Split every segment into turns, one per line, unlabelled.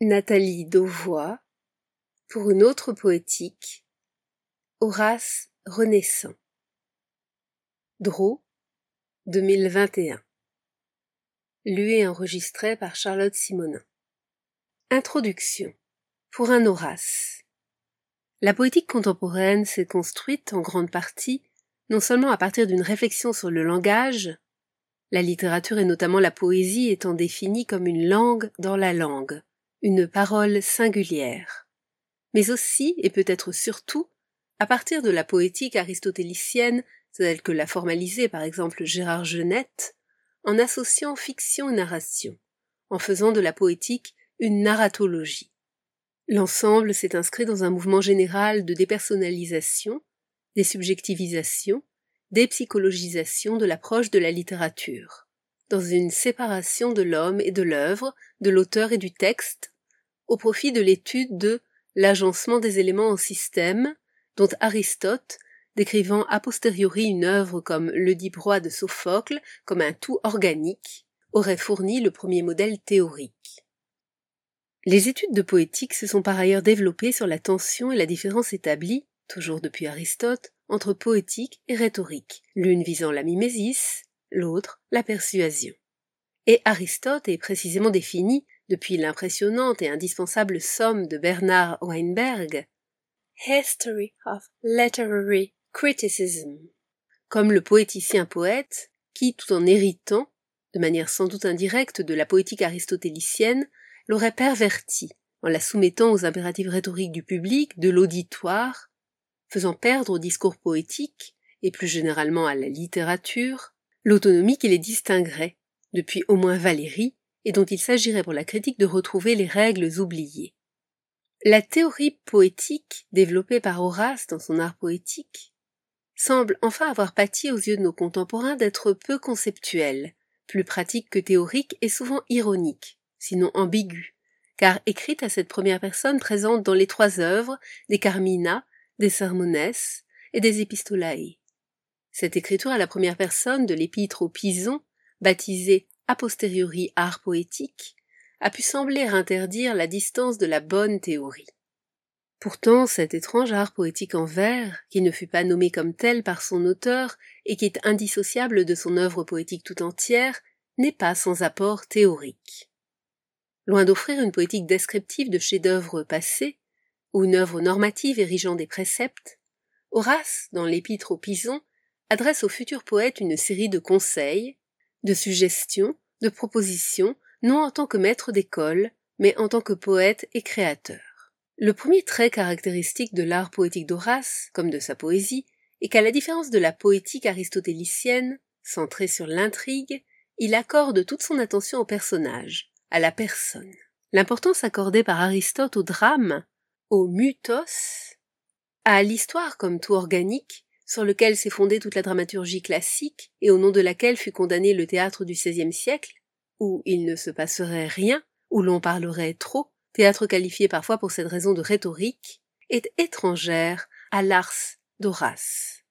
Nathalie Dauvois pour une autre poétique Horace renaissant. Drô 2021 Lu et enregistré par Charlotte Simonin. Introduction. Pour un Horace. La poétique contemporaine s'est construite en grande partie non seulement à partir d'une réflexion sur le langage, la littérature et notamment la poésie étant définie comme une langue dans la langue, une parole singulière, mais aussi, et peut-être surtout, à partir de la poétique aristotélicienne telle que l'a formalisée par exemple Gérard Genette, en associant fiction et narration, en faisant de la poétique une narratologie. L'ensemble s'est inscrit dans un mouvement général de dépersonnalisation, désubjectivisation, dépsychologisation de l'approche de la littérature, dans une séparation de l'homme et de l'œuvre, de l'auteur et du texte, au profit de l'étude de l'agencement des éléments en système, dont Aristote, décrivant a posteriori une œuvre comme le Dibrois de Sophocle, comme un tout organique, aurait fourni le premier modèle théorique. Les études de poétique se sont par ailleurs développées sur la tension et la différence établie, toujours depuis Aristote, entre poétique et rhétorique, l'une visant la mimésis, l'autre la persuasion. Et Aristote est précisément défini depuis l'impressionnante et indispensable somme de Bernard Weinberg, History of Literary Criticism, comme le poéticien poète qui, tout en héritant, de manière sans doute indirecte de la poétique aristotélicienne, l'aurait pervertie en la soumettant aux impératifs rhétoriques du public, de l'auditoire, faisant perdre au discours poétique, et plus généralement à la littérature, l'autonomie qui les distinguerait, depuis au moins Valérie, et dont il s'agirait pour la critique de retrouver les règles oubliées. La théorie poétique développée par Horace dans son art poétique semble enfin avoir pâti aux yeux de nos contemporains d'être peu conceptuelle, plus pratique que théorique et souvent ironique, sinon ambiguë, car écrite à cette première personne présente dans les trois œuvres des Carmina, des Sermones et des Epistolae. Cette écriture à la première personne de l'épître aux Pisons, baptisée a posteriori art poétique, a pu sembler interdire la distance de la bonne théorie. Pourtant, cet étrange art poétique en vers, qui ne fut pas nommé comme tel par son auteur et qui est indissociable de son œuvre poétique tout entière, n'est pas sans apport théorique. Loin d'offrir une poétique descriptive de chefs-d'œuvre passés, ou une œuvre normative érigeant des préceptes, Horace, dans l'épître aux Pisons, adresse au futur poète une série de conseils, de suggestions, de propositions, non en tant que maître d'école, mais en tant que poète et créateur. Le premier trait caractéristique de l'art poétique d'Horace, comme de sa poésie, est qu'à la différence de la poétique aristotélicienne, centrée sur l'intrigue, il accorde toute son attention au personnage, à la personne. L'importance accordée par Aristote au drame, au mythos, à l'histoire comme tout organique, sur lequel s'est fondée toute la dramaturgie classique et au nom de laquelle fut condamné le théâtre du XVIe siècle, où il ne se passerait rien, où l'on parlerait trop, théâtre qualifié parfois pour cette raison de rhétorique, est étrangère à l'ars d'Horace.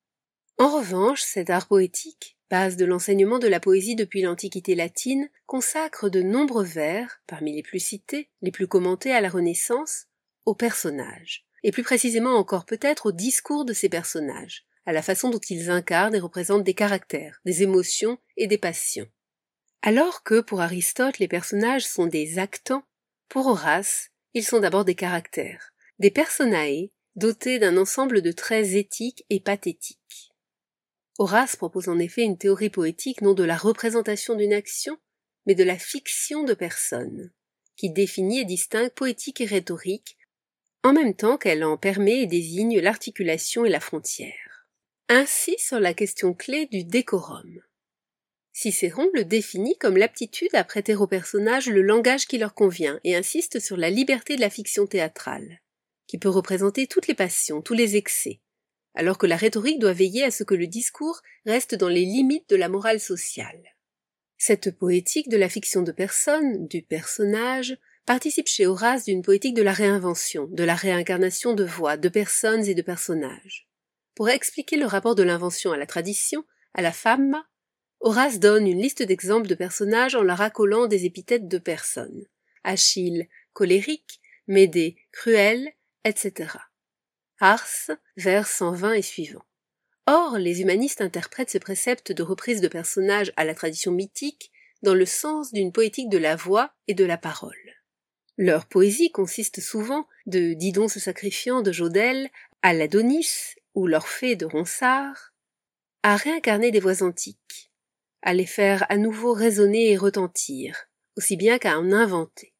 En revanche, cet art poétique, base de l'enseignement de la poésie depuis l'Antiquité latine, consacre de nombreux vers, parmi les plus cités, les plus commentés à la Renaissance, aux personnages, et plus précisément encore peut-être au discours de ces personnages, à la façon dont ils incarnent et représentent des caractères, des émotions et des passions. Alors que pour Aristote les personnages sont des actants, pour Horace ils sont d'abord des caractères, des personae dotés d'un ensemble de traits éthiques et pathétiques. Horace propose en effet une théorie poétique non de la représentation d'une action, mais de la fiction de personnes, qui définit et distingue poétique et rhétorique, en même temps qu'elle en permet et désigne l'articulation et la frontière. Ainsi sur la question clé du décorum. Cicéron le définit comme l'aptitude à prêter aux personnages le langage qui leur convient et insiste sur la liberté de la fiction théâtrale, qui peut représenter toutes les passions, tous les excès, alors que la rhétorique doit veiller à ce que le discours reste dans les limites de la morale sociale. Cette poétique de la fiction de personne, du personnage, participe chez Horace d'une poétique de la réinvention, de la réincarnation de voix, de personnes et de personnages. Pour expliquer le rapport de l'invention à la tradition, à la femme, Horace donne une liste d'exemples de personnages en leur accolant des épithètes de personnes. Achille, colérique, Médée, cruel, etc. Ars, vers 120 et suivant. Or, les humanistes interprètent ce précepte de reprise de personnages à la tradition mythique dans le sens d'une poétique de la voix et de la parole. Leur poésie consiste souvent de Didon se sacrifiant de Jodelle à l'Adonis ou l'Orphée de Ronsard, à réincarner des voix antiques, à les faire à nouveau résonner et retentir, aussi bien qu'à en inventer.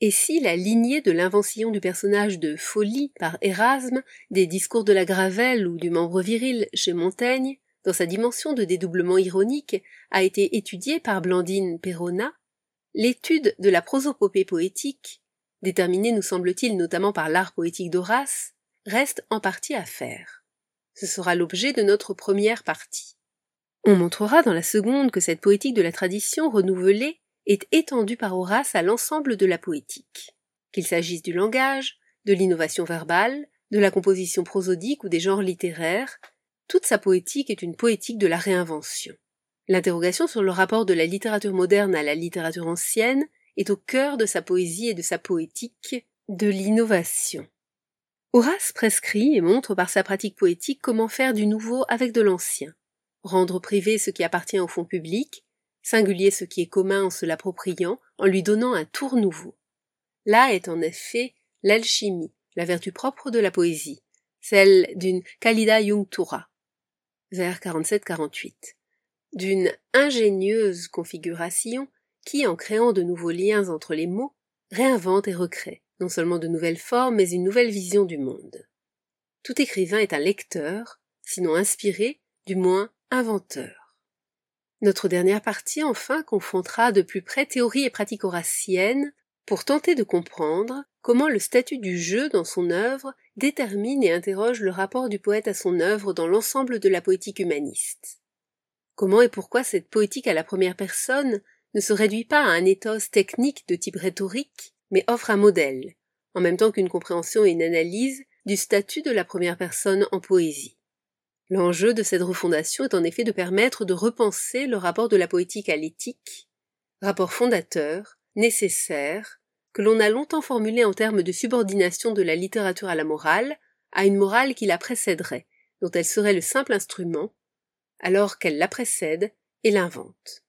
Et si la lignée de l'invention du personnage de folie par Erasme, des discours de la Gravelle ou du membre viril chez Montaigne, dans sa dimension de dédoublement ironique, a été étudiée par Blandine Perrona, l'étude de la prosopopée poétique, déterminée nous semble-t-il notamment par l'art poétique d'Horace, reste en partie à faire. Ce sera l'objet de notre première partie. On montrera dans la seconde que cette poétique de la tradition renouvelée est étendue par Horace à l'ensemble de la poétique. Qu'il s'agisse du langage, de l'innovation verbale, de la composition prosodique ou des genres littéraires, toute sa poétique est une poétique de la réinvention. L'interrogation sur le rapport de la littérature moderne à la littérature ancienne est au cœur de sa poésie et de sa poétique de l'innovation. Horace prescrit et montre par sa pratique poétique comment faire du nouveau avec de l'ancien, rendre privé ce qui appartient au fond public, singulier ce qui est commun en se l'appropriant, en lui donnant un tour nouveau. Là est en effet l'alchimie, la vertu propre de la poésie, celle d'une Kalida Jungtura, vers 47-48, d'une ingénieuse configuration qui, en créant de nouveaux liens entre les mots, réinvente et recrée non seulement de nouvelles formes, mais une nouvelle vision du monde. Tout écrivain est un lecteur, sinon inspiré, du moins inventeur. Notre dernière partie, enfin, confrontera de plus près théorie et pratique horacienne pour tenter de comprendre comment le statut du jeu dans son œuvre détermine et interroge le rapport du poète à son œuvre dans l'ensemble de la poétique humaniste. Comment et pourquoi cette poétique à la première personne ne se réduit pas à un éthos technique de type rhétorique, mais offre un modèle, en même temps qu'une compréhension et une analyse du statut de la première personne en poésie. L'enjeu de cette refondation est en effet de permettre de repenser le rapport de la poétique à l'éthique, rapport fondateur, nécessaire, que l'on a longtemps formulé en termes de subordination de la littérature à la morale, à une morale qui la précéderait, dont elle serait le simple instrument, alors qu'elle la précède et l'invente.